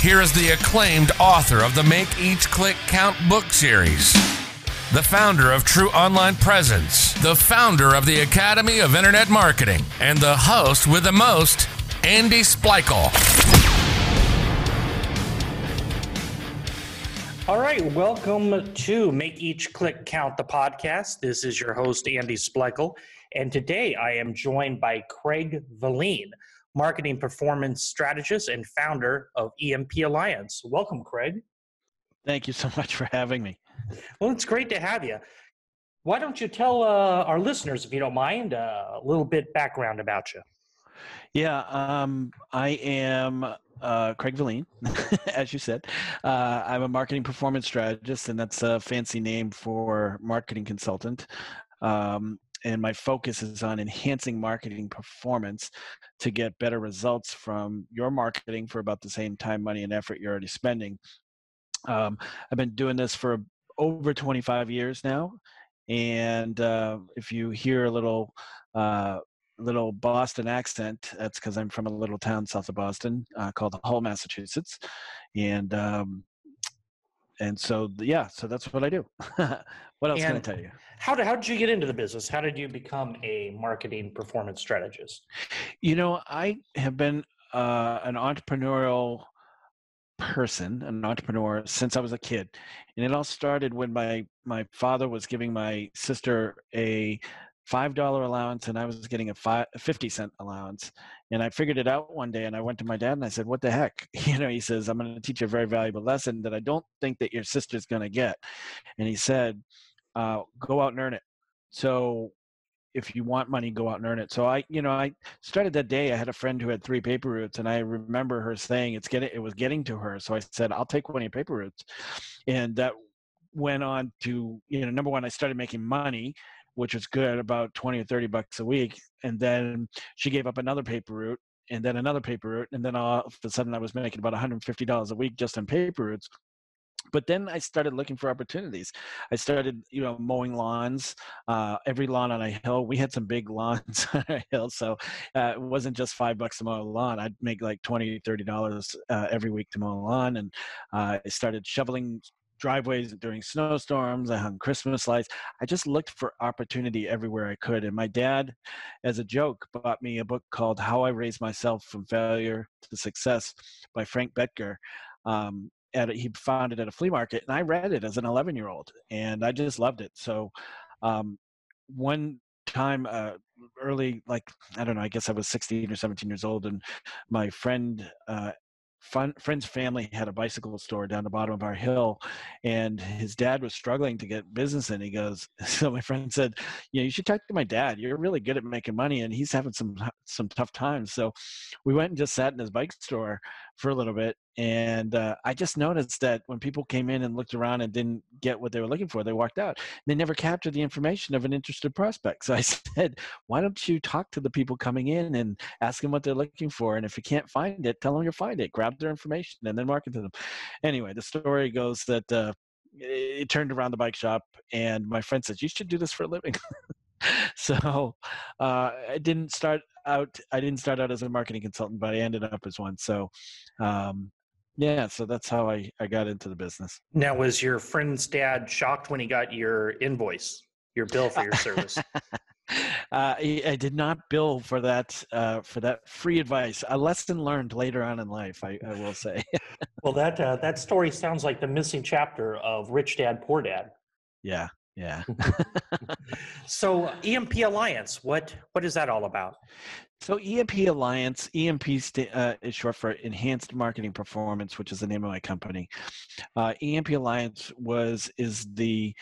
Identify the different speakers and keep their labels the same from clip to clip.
Speaker 1: here is the acclaimed author of the Make Each Click Count book series, the founder of True Online Presence, the founder of the Academy of Internet Marketing, and the host with the most, Andy Splichal.
Speaker 2: All right, welcome to Make Each Click Count the podcast. This is your host, Andy Splichal, and today I am joined by Craig Valine marketing performance strategist and founder of EMP Alliance. Welcome, Craig.
Speaker 3: Thank you so much for having me.
Speaker 2: Well, it's great to have you. Why don't you tell uh, our listeners, if you don't mind, uh, a little bit background about you?
Speaker 3: Yeah, um, I am uh, Craig Valine, as you said. Uh, I'm a marketing performance strategist, and that's a fancy name for marketing consultant. Um, and my focus is on enhancing marketing performance to get better results from your marketing for about the same time, money, and effort you're already spending. Um, I've been doing this for over 25 years now, and uh, if you hear a little uh, little Boston accent, that's because I'm from a little town south of Boston uh, called Hull, Massachusetts, and um, and so yeah, so that's what I do. what else and can I tell you?
Speaker 2: How did how did you get into the business? How did you become a marketing performance strategist?
Speaker 3: You know, I have been uh, an entrepreneurial person, an entrepreneur since I was a kid, and it all started when my my father was giving my sister a five dollar allowance and I was getting a five, 50 cent allowance. And I figured it out one day and I went to my dad and I said, what the heck? You know, he says, I'm going to teach you a very valuable lesson that I don't think that your sister's going to get. And he said, uh, go out and earn it. So if you want money, go out and earn it. So I, you know, I started that day. I had a friend who had three paper routes, and I remember her saying it's getting, it was getting to her. So I said, I'll take one of your paper routes, and that went on to, you know, number one, I started making money, which was good, about 20 or 30 bucks a week. And then she gave up another paper route and then another paper route. And then all of a sudden I was making about $150 a week just on paper routes but then I started looking for opportunities. I started, you know, mowing lawns. Uh, every lawn on a hill, we had some big lawns on a hill, so uh, it wasn't just five bucks to mow a lawn. I'd make like twenty, thirty dollars uh, every week to mow a lawn, and uh, I started shoveling driveways during snowstorms. I hung Christmas lights. I just looked for opportunity everywhere I could. And my dad, as a joke, bought me a book called How I Raised Myself from Failure to Success by Frank Bettger. Um, at a, he found it at a flea market, and I read it as an 11 year old, and I just loved it. So, um, one time uh, early like i don't know i guess i was 16 or 17 years old and my friend uh, fun, friend's family had a bicycle store down the bottom of our hill and his dad was struggling to get business in he goes so my friend said you know you should talk to my dad you're really good at making money and he's having some some tough times. So we went and just sat in his bike store for a little bit and uh, i just noticed that when people came in and looked around and didn't get what they were looking for they walked out. They never captured the information of an interested prospect so i said why don't you talk to the people coming in and ask them what they're looking for and if you can't find it tell them you'll find it grab their information and then market to them. Anyway the story goes that uh, it turned around the bike shop and my friend says you should do this for a living. So uh, I didn't start out. I didn't start out as a marketing consultant, but I ended up as one. So um, yeah, so that's how I, I got into the business.
Speaker 2: Now, was your friend's dad shocked when he got your invoice, your bill for your service?
Speaker 3: uh, I, did not bill for that uh, for that free advice. A lesson learned later on in life, I, I will say.
Speaker 2: well, that uh, that story sounds like the missing chapter of Rich Dad Poor Dad.
Speaker 3: Yeah, yeah.
Speaker 2: so EMP Alliance, what what is that all about?
Speaker 3: So EMP Alliance, EMP st- uh, is short for Enhanced Marketing Performance, which is the name of my company. Uh, EMP Alliance was is the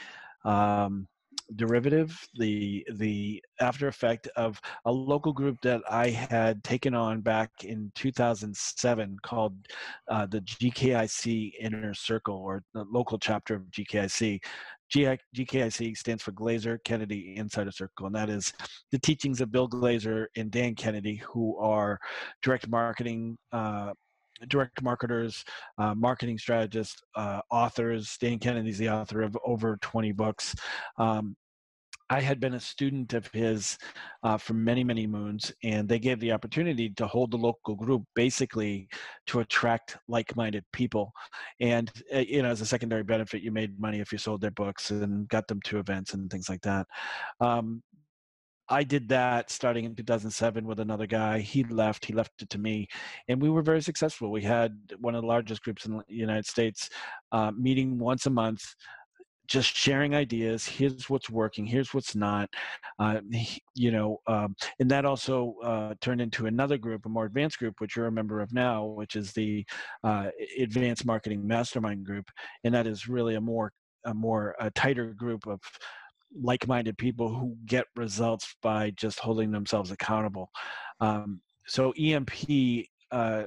Speaker 3: um, derivative, the the after effect of a local group that I had taken on back in 2007 called uh, the GKIC Inner Circle or the local chapter of GKIC. GKIC stands for Glazer Kennedy Insider Circle, and that is the teachings of Bill Glazer and Dan Kennedy, who are direct marketing uh, direct marketers, uh, marketing strategists, uh, authors. Dan Kennedy's the author of over 20 books. Um, I had been a student of his uh, for many, many moons, and they gave the opportunity to hold the local group basically to attract like-minded people. And uh, you know, as a secondary benefit, you made money if you sold their books and got them to events and things like that. Um, I did that starting in 2007 with another guy. He left. He left it to me, and we were very successful. We had one of the largest groups in the United States, uh, meeting once a month, just sharing ideas. Here's what's working. Here's what's not. Uh, you know, um, and that also uh, turned into another group, a more advanced group, which you're a member of now, which is the uh, Advanced Marketing Mastermind Group, and that is really a more a more a tighter group of like-minded people who get results by just holding themselves accountable. Um, so EMP, uh,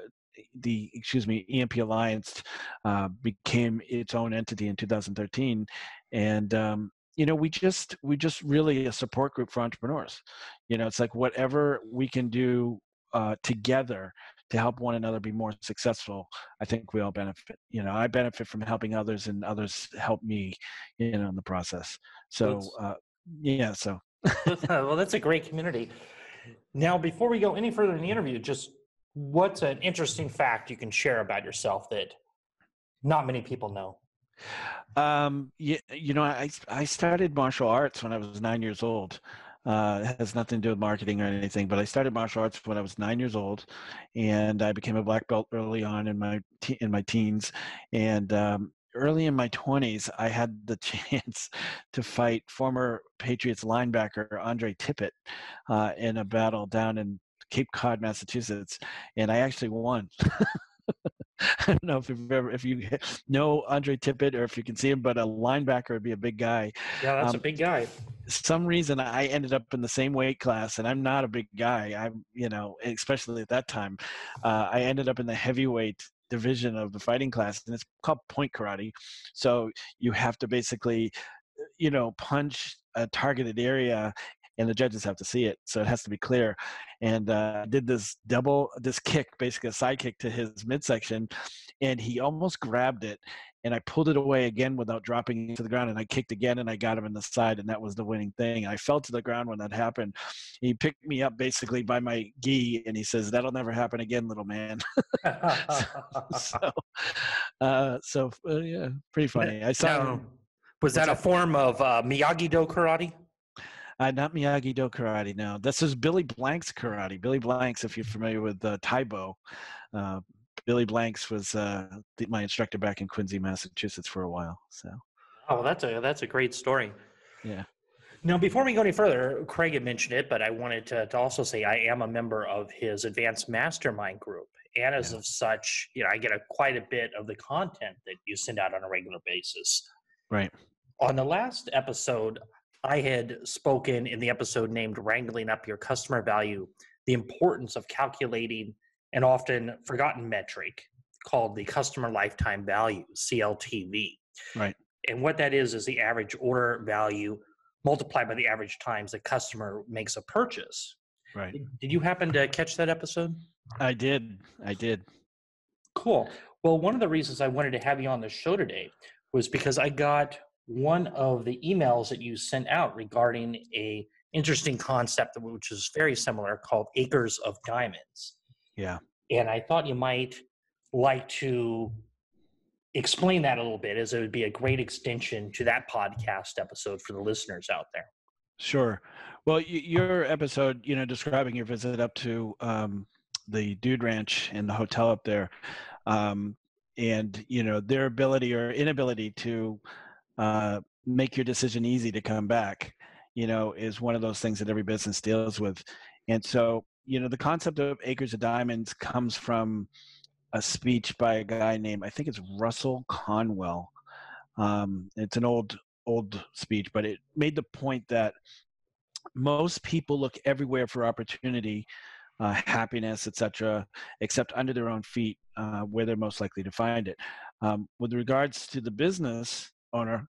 Speaker 3: the excuse me, EMP Alliance uh, became its own entity in 2013, and um, you know we just we just really a support group for entrepreneurs. You know, it's like whatever we can do uh, together to help one another be more successful i think we all benefit you know i benefit from helping others and others help me you know in the process. So uh, yeah so.
Speaker 2: Well that's a great community. Now before we go any further in the interview just what's an interesting fact you can share about yourself that not many people know?
Speaker 3: Um you, you know i i started martial arts when i was nine years old uh, it has nothing to do with marketing or anything, but I started martial arts when I was nine years old, and I became a black belt early on in my te- in my teens. And um, early in my 20s, I had the chance to fight former Patriots linebacker Andre Tippett uh, in a battle down in Cape Cod, Massachusetts, and I actually won. I don't know if you've ever if you know Andre Tippett or if you can see him, but a linebacker would be a big guy.
Speaker 2: Yeah, that's um, a big guy.
Speaker 3: Some reason I ended up in the same weight class, and I'm not a big guy. I'm, you know, especially at that time, uh, I ended up in the heavyweight division of the fighting class, and it's called point karate. So you have to basically, you know, punch a targeted area and the judges have to see it, so it has to be clear. And uh, did this double, this kick, basically a side kick to his midsection, and he almost grabbed it, and I pulled it away again without dropping it to the ground, and I kicked again, and I got him in the side, and that was the winning thing. I fell to the ground when that happened. He picked me up basically by my gi, and he says, "That'll never happen again, little man." so, uh, so uh, yeah, pretty funny. I saw.
Speaker 2: Now, was that a form of uh, Miyagi Do karate?
Speaker 3: Uh, not Miyagi Do karate. No, this is Billy Blanks karate. Billy Blanks, if you're familiar with uh, Tae Bo, uh, Billy Blanks was uh, the, my instructor back in Quincy, Massachusetts, for a while. So.
Speaker 2: Oh, that's a that's a great story.
Speaker 3: Yeah.
Speaker 2: Now, before we go any further, Craig had mentioned it, but I wanted to, to also say I am a member of his advanced mastermind group. And as yeah. of such, you know, I get a, quite a bit of the content that you send out on a regular basis.
Speaker 3: Right.
Speaker 2: On the last episode, I had spoken in the episode named Wrangling Up Your Customer Value, the importance of calculating an often forgotten metric called the customer lifetime value, CLTV.
Speaker 3: Right.
Speaker 2: And what that is is the average order value multiplied by the average times the customer makes a purchase.
Speaker 3: Right.
Speaker 2: Did you happen to catch that episode?
Speaker 3: I did. I did.
Speaker 2: Cool. Well, one of the reasons I wanted to have you on the show today was because I got one of the emails that you sent out regarding a interesting concept which is very similar called acres of diamonds.
Speaker 3: Yeah.
Speaker 2: And i thought you might like to explain that a little bit as it would be a great extension to that podcast episode for the listeners out there.
Speaker 3: Sure. Well your episode you know describing your visit up to um, the dude ranch and the hotel up there um, and you know their ability or inability to uh, make your decision easy to come back you know is one of those things that every business deals with and so you know the concept of acres of diamonds comes from a speech by a guy named i think it's russell conwell um, it's an old old speech, but it made the point that most people look everywhere for opportunity, uh, happiness, etc., except under their own feet, uh, where they're most likely to find it. Um, with regards to the business owner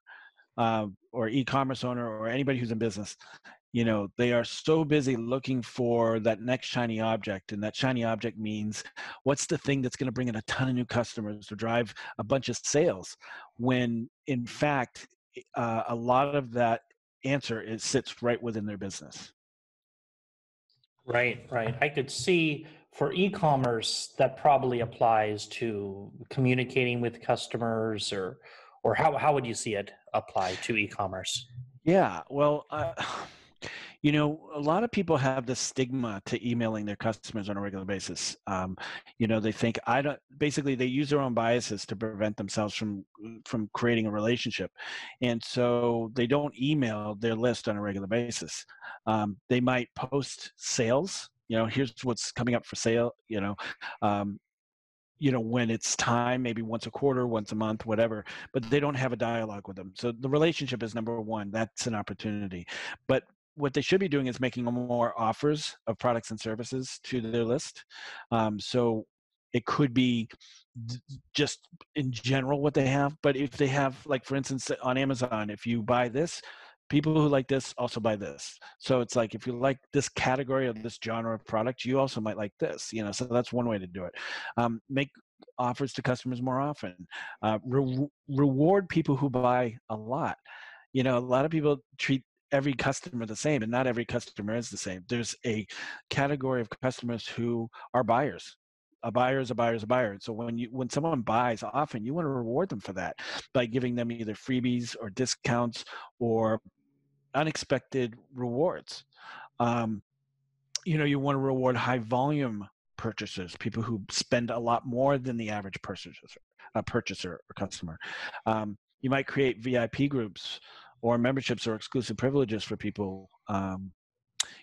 Speaker 3: uh, or e-commerce owner or anybody who's in business, you know they are so busy looking for that next shiny object and that shiny object means what's the thing that's going to bring in a ton of new customers to drive a bunch of sales when in fact uh, a lot of that answer is sits right within their business.
Speaker 2: Right, right. I could see for e-commerce that probably applies to communicating with customers or or how how would you see it apply to e-commerce?
Speaker 3: Yeah, well, uh, you know, a lot of people have the stigma to emailing their customers on a regular basis. Um, you know, they think I don't. Basically, they use their own biases to prevent themselves from from creating a relationship, and so they don't email their list on a regular basis. Um, they might post sales. You know, here's what's coming up for sale. You know, um, you know when it's time maybe once a quarter once a month whatever but they don't have a dialogue with them so the relationship is number one that's an opportunity but what they should be doing is making more offers of products and services to their list. Um, so it could be just in general what they have, but if they have, like for instance, on Amazon, if you buy this, people who like this also buy this. So it's like if you like this category of this genre of product, you also might like this. You know, so that's one way to do it. Um, make offers to customers more often. Uh, re- reward people who buy a lot. You know, a lot of people treat every customer the same and not every customer is the same there's a category of customers who are buyers a buyer is a buyer is a buyer so when you when someone buys often you want to reward them for that by giving them either freebies or discounts or unexpected rewards um, you know you want to reward high volume purchasers people who spend a lot more than the average purchaser a purchaser or customer um, you might create vip groups or memberships or exclusive privileges for people. Um,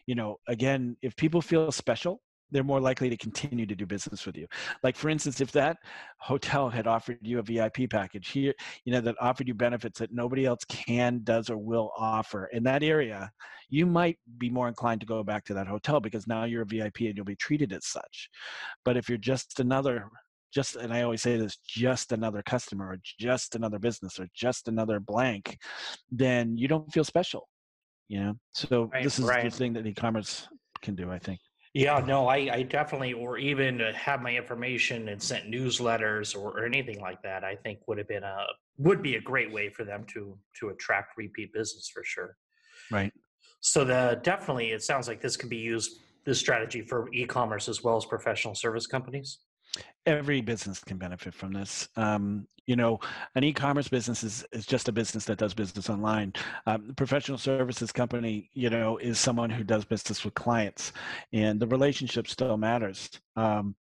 Speaker 3: you know, again, if people feel special, they're more likely to continue to do business with you. Like for instance, if that hotel had offered you a VIP package here, you know, that offered you benefits that nobody else can, does, or will offer in that area, you might be more inclined to go back to that hotel because now you're a VIP and you'll be treated as such. But if you're just another just and i always say this just another customer or just another business or just another blank then you don't feel special you know so right, this is right. the thing that e-commerce can do i think
Speaker 2: yeah no I, I definitely or even have my information and sent newsletters or, or anything like that i think would have been a would be a great way for them to to attract repeat business for sure.
Speaker 3: Right.
Speaker 2: So the definitely it sounds like this could be used this strategy for e-commerce as well as professional service companies
Speaker 3: every business can benefit from this. Um, you know, an e-commerce business is, is just a business that does business online. Um, professional services company, you know, is someone who does business with clients, and the relationship still matters. Um,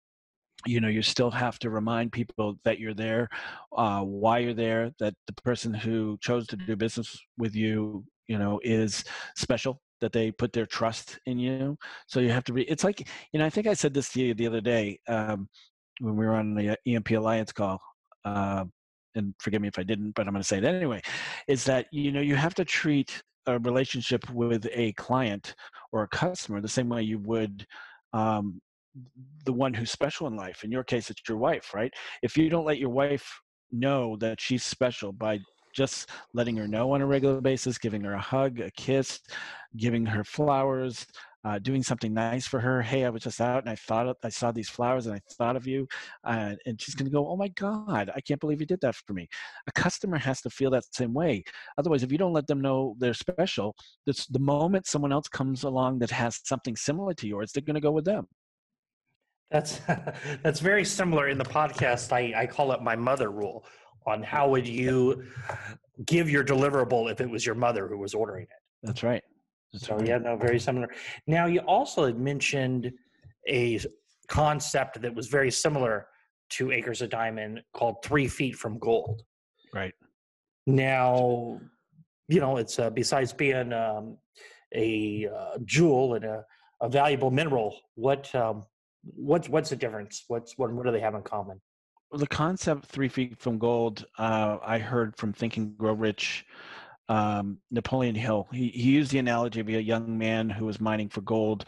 Speaker 3: you know, you still have to remind people that you're there, uh, why you're there, that the person who chose to do business with you, you know, is special that they put their trust in you. So you have to be. It's like you know. I think I said this to you the other day. Um, when we were on the EMP Alliance call, uh, and forgive me if I didn't, but I'm going to say it anyway, is that you know you have to treat a relationship with a client or a customer the same way you would um, the one who's special in life. In your case, it's your wife, right? If you don't let your wife know that she's special by just letting her know on a regular basis, giving her a hug, a kiss, giving her flowers, uh, doing something nice for her. Hey, I was just out and I thought I saw these flowers and I thought of you, uh, and she's going to go, "Oh my God, I can't believe you did that for me." A customer has to feel that same way. Otherwise, if you don't let them know they're special, that's the moment someone else comes along that has something similar to yours, they're going to go with them.
Speaker 2: That's that's very similar in the podcast. I, I call it my mother rule on how would you give your deliverable if it was your mother who was ordering it.
Speaker 3: That's right.
Speaker 2: So yeah, no, very similar. Now you also had mentioned a concept that was very similar to Acres of Diamond called Three Feet from Gold.
Speaker 3: Right.
Speaker 2: Now, you know, it's uh, besides being um, a uh, jewel and a, a, valuable mineral, what um, what's what's the difference? What's what what do they have in common?
Speaker 3: Well, the concept Three Feet from Gold, uh, I heard from Think and Grow Rich um, Napoleon Hill. He, he used the analogy of a young man who was mining for gold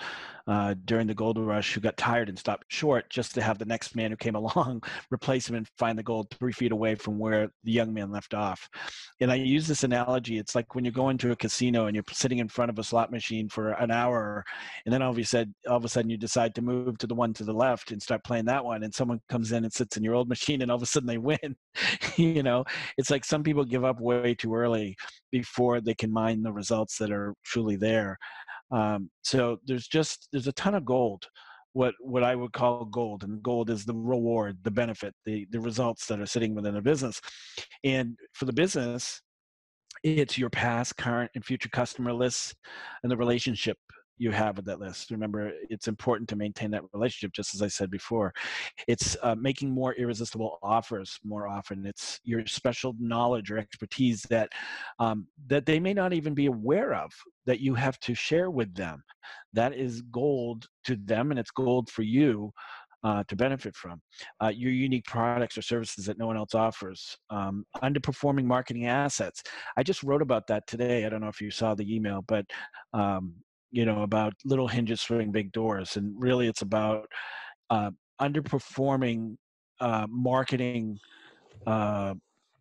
Speaker 3: uh, during the gold rush who got tired and stopped short just to have the next man who came along replace him and find the gold three feet away from where the young man left off. And I use this analogy. It's like when you go into a casino and you're sitting in front of a slot machine for an hour, and then all of a sudden, all of a sudden you decide to move to the one to the left and start playing that one, and someone comes in and sits in your old machine, and all of a sudden they win. you know, it's like some people give up way too early before they can mine the results that are truly there. Um, so there's just there's a ton of gold, what what I would call gold, and gold is the reward, the benefit, the the results that are sitting within a business. And for the business, it's your past, current, and future customer lists and the relationship you have with that list. Remember, it's important to maintain that relationship, just as I said before. It's uh, making more irresistible offers more often. It's your special knowledge or expertise that um, that they may not even be aware of that you have to share with them. That is gold to them, and it's gold for you. Uh, to benefit from uh, your unique products or services that no one else offers um, underperforming marketing assets i just wrote about that today i don't know if you saw the email but um, you know about little hinges swing big doors and really it's about uh, underperforming uh, marketing uh,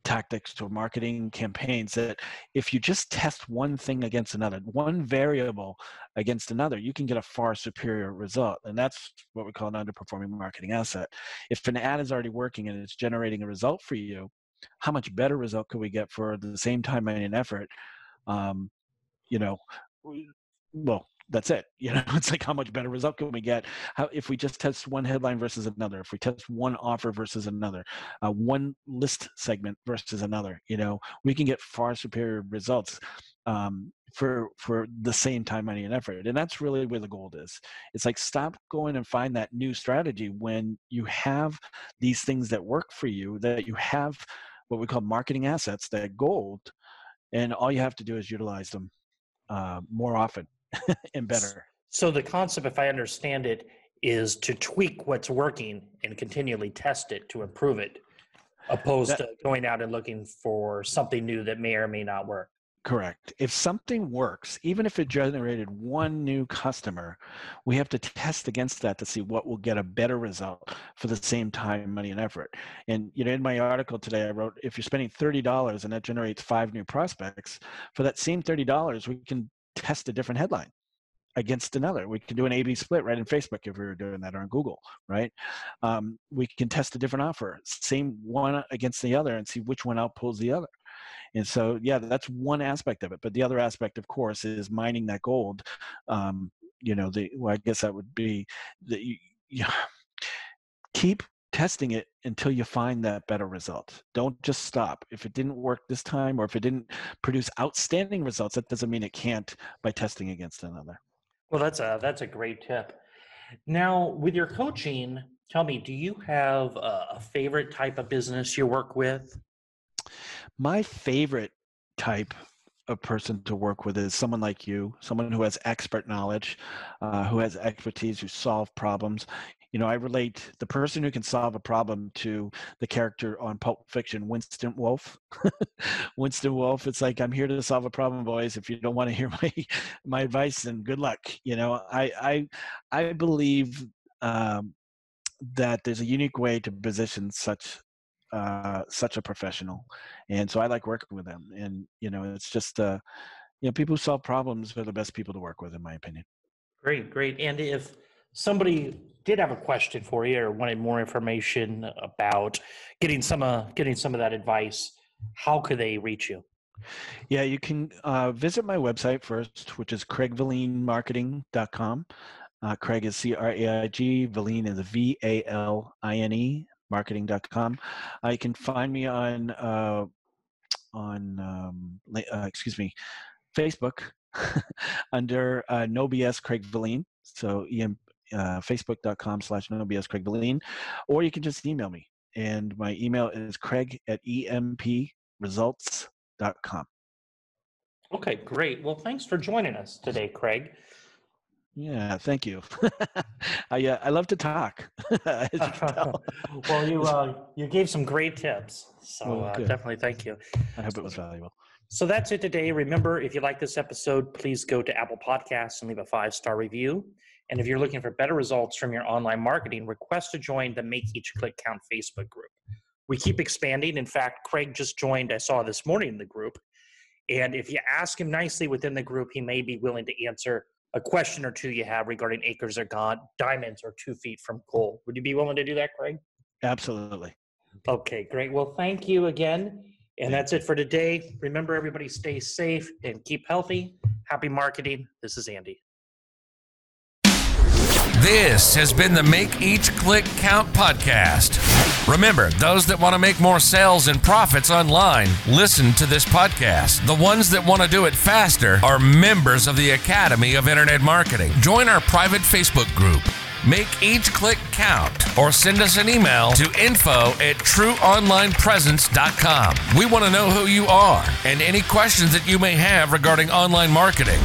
Speaker 3: tactics to marketing campaigns that if you just test one thing against another one variable against another you can get a far superior result and that's what we call an underperforming marketing asset. If an ad is already working and it's generating a result for you how much better result could we get for the same time and effort um, you know well that's it you know it's like how much better result can we get? How if we just test one headline versus another if we test one offer versus another uh, one list segment versus another you know we can get far superior results um, for for the same time money and effort and that's really where the gold is. It's like stop going and find that new strategy when you have these things that work for you that you have what we call marketing assets that gold and all you have to do is utilize them uh, more often and better.
Speaker 2: So the concept, if I understand it, is to tweak what's working and continually test it to improve it, opposed that, to going out and looking for something new that may or may not work.
Speaker 3: Correct. If something works, even if it generated one new customer, we have to test against that to see what will get a better result for the same time, money, and effort. And you know, in my article today, I wrote if you're spending thirty dollars and that generates five new prospects, for that same thirty dollars, we can test a different headline against another. We can do an A/B split right in Facebook if we were doing that or on Google, right? Um, we can test a different offer, same one against the other, and see which one outpulls the other. And so, yeah, that's one aspect of it. But the other aspect, of course, is mining that gold. Um, you know, the well, I guess that would be that you, you keep testing it until you find that better result. Don't just stop. If it didn't work this time or if it didn't produce outstanding results, that doesn't mean it can't by testing against another.
Speaker 2: Well, that's a that's a great tip. Now, with your coaching, tell me, do you have a, a favorite type of business you work with?
Speaker 3: My favorite type of person to work with is someone like you, someone who has expert knowledge, uh, who has expertise, who solve problems you know, I relate the person who can solve a problem to the character on Pulp Fiction, Winston Wolfe. Winston Wolfe, it's like I'm here to solve a problem, boys. If you don't want to hear my my advice, then good luck. You know, I I I believe um, that there's a unique way to position such uh, such a professional, and so I like working with them. And you know, it's just uh, you know, people who solve problems are the best people to work with, in my opinion.
Speaker 2: Great, great. And if somebody did have a question for you or wanted more information about getting some uh, getting some of that advice, how could they reach you?
Speaker 3: Yeah, you can uh, visit my website first, which is craigvalinemarketing.com. Uh, Craig is C R A I G, Valine is V A L I N E, marketing.com. Uh, you can find me on, uh, on um, uh, excuse me, Facebook under uh, No BS Craig Valine. So EM, uh, facebook.com slash no BS Craig Valine, or you can just email me. And my email is craig at empresults.com.
Speaker 2: Okay, great. Well, thanks for joining us today, Craig.
Speaker 3: Yeah, thank you. I uh, I love to talk. you
Speaker 2: well, you uh, you gave some great tips, so oh, uh, definitely thank you.
Speaker 3: I hope it was valuable.
Speaker 2: So that's it today. Remember, if you like this episode, please go to Apple Podcasts and leave a five star review. And if you're looking for better results from your online marketing, request to join the Make Each Click Count Facebook group. We keep expanding. In fact, Craig just joined, I saw this morning in the group. And if you ask him nicely within the group, he may be willing to answer a question or two you have regarding acres or gone, diamonds or two feet from gold. Would you be willing to do that, Craig?
Speaker 3: Absolutely.
Speaker 2: Okay, great. Well, thank you again. And that's it for today. Remember, everybody stay safe and keep healthy. Happy marketing. This is Andy.
Speaker 1: This has been the Make Each Click Count podcast. Remember, those that want to make more sales and profits online, listen to this podcast. The ones that want to do it faster are members of the Academy of Internet Marketing. Join our private Facebook group. Make each click count or send us an email to info at trueonlinepresence.com. We want to know who you are and any questions that you may have regarding online marketing.